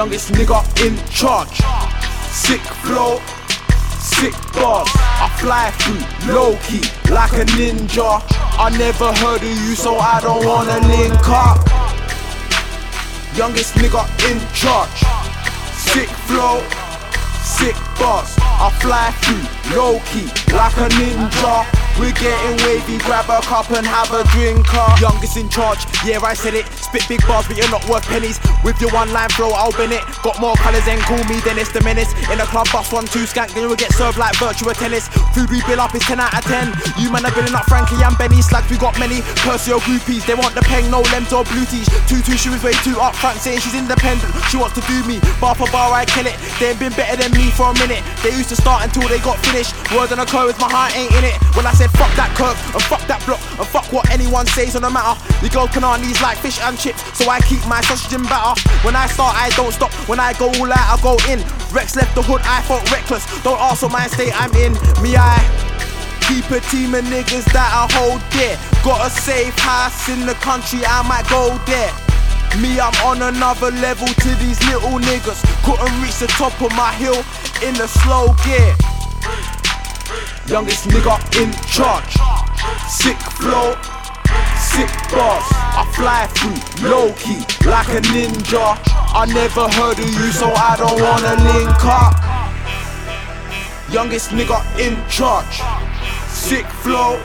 Youngest nigga in charge. Sick flow, sick bars. I fly through low key like a ninja. I never heard of you, so I don't wanna link up. Youngest nigga in charge. Sick flow, sick bars. I fly through low key like a ninja. We're getting wavy, grab a cup and have a drink. Youngest in charge, yeah, I said it. Spit big bars, but you're not worth pennies. With your one line flow, I'll bin it. Got more colours than call me then it's the Menace. In a club, bust one, two skank, then you'll get served like virtual tennis. Food we bill up is 10 out of 10. You man are billing up Frankie and Benny. Slags, we got many. Percy or groupies, they want the peng, no lems or blue tees. Two, two, she was way too up front, saying she's independent. She wants to do me. Bar for bar, I kill it. They ain't been better than me for a minute. They used to start until they got finished. Word on a code, my heart ain't in it. When I said and fuck that block and fuck what anyone says on the matter. You go these like fish and chips, so I keep my sausage in batter. When I start, I don't stop. When I go all out, I go in. Rex left the hood, I felt reckless. Don't ask what my state I'm in. Me, I keep a team of niggas that I hold there. Got a safe house in the country, I might go there. Me, I'm on another level to these little niggas. Couldn't reach the top of my hill in the slow gear. Youngest nigga in charge. Sick flow, sick boss. I fly through low key like a ninja. I never heard of you, so I don't wanna link up. Youngest nigga in charge. Sick flow,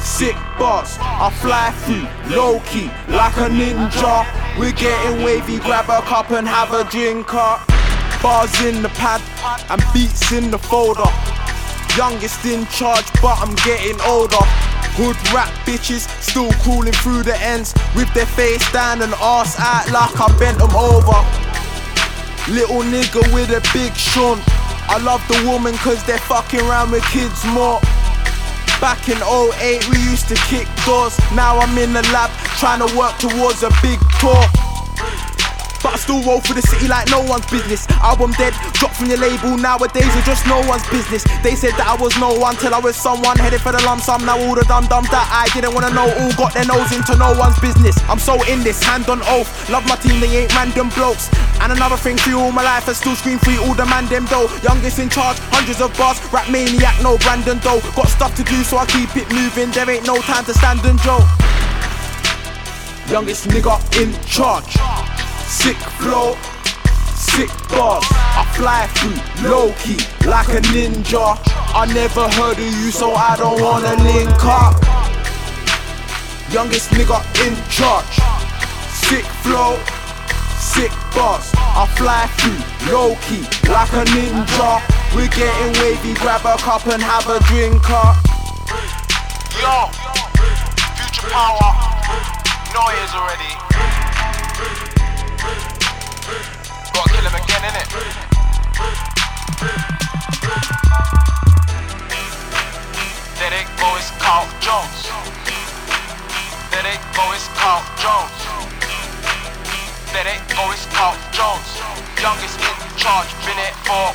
sick boss. I fly through low key like a ninja. We're getting wavy, grab a cup and have a drink up. Bars in the pad and beats in the folder. Youngest in charge, but I'm getting older. Hood rap bitches still crawling through the ends with their face down and ass out like I bent them over. Little nigga with a big shunt. I love the woman cause they're fucking around with kids more. Back in 08 we used to kick doors. Now I'm in the lab trying to work towards a big tour. I still roll for the city like no one's business. Album dead, dropped from your label, nowadays it's just no one's business. They said that I was no one till I was someone headed for the lump sum. Now all the dumb dumb that I didn't wanna know all got their nose into no one's business. I'm so in this, hand on oath. Love my team, they ain't random blokes. And another thing for all my life, I still scream free all the man them though. Youngest in charge, hundreds of bars, rap maniac, no Brandon though. Got stuff to do, so I keep it moving. There ain't no time to stand and joke. Youngest nigga in charge. Sick flow, sick bars. I fly through low key like a ninja. I never heard of you, so I don't wanna link up. Youngest nigga in charge. Sick flow, sick bars. I fly through low key like a ninja. We're getting wavy, grab a cup and have a drink up. Yo, future power. Is already. Jones. They go, it's Carl Jones. They go, it's Carl Jones. Youngest in charge, been for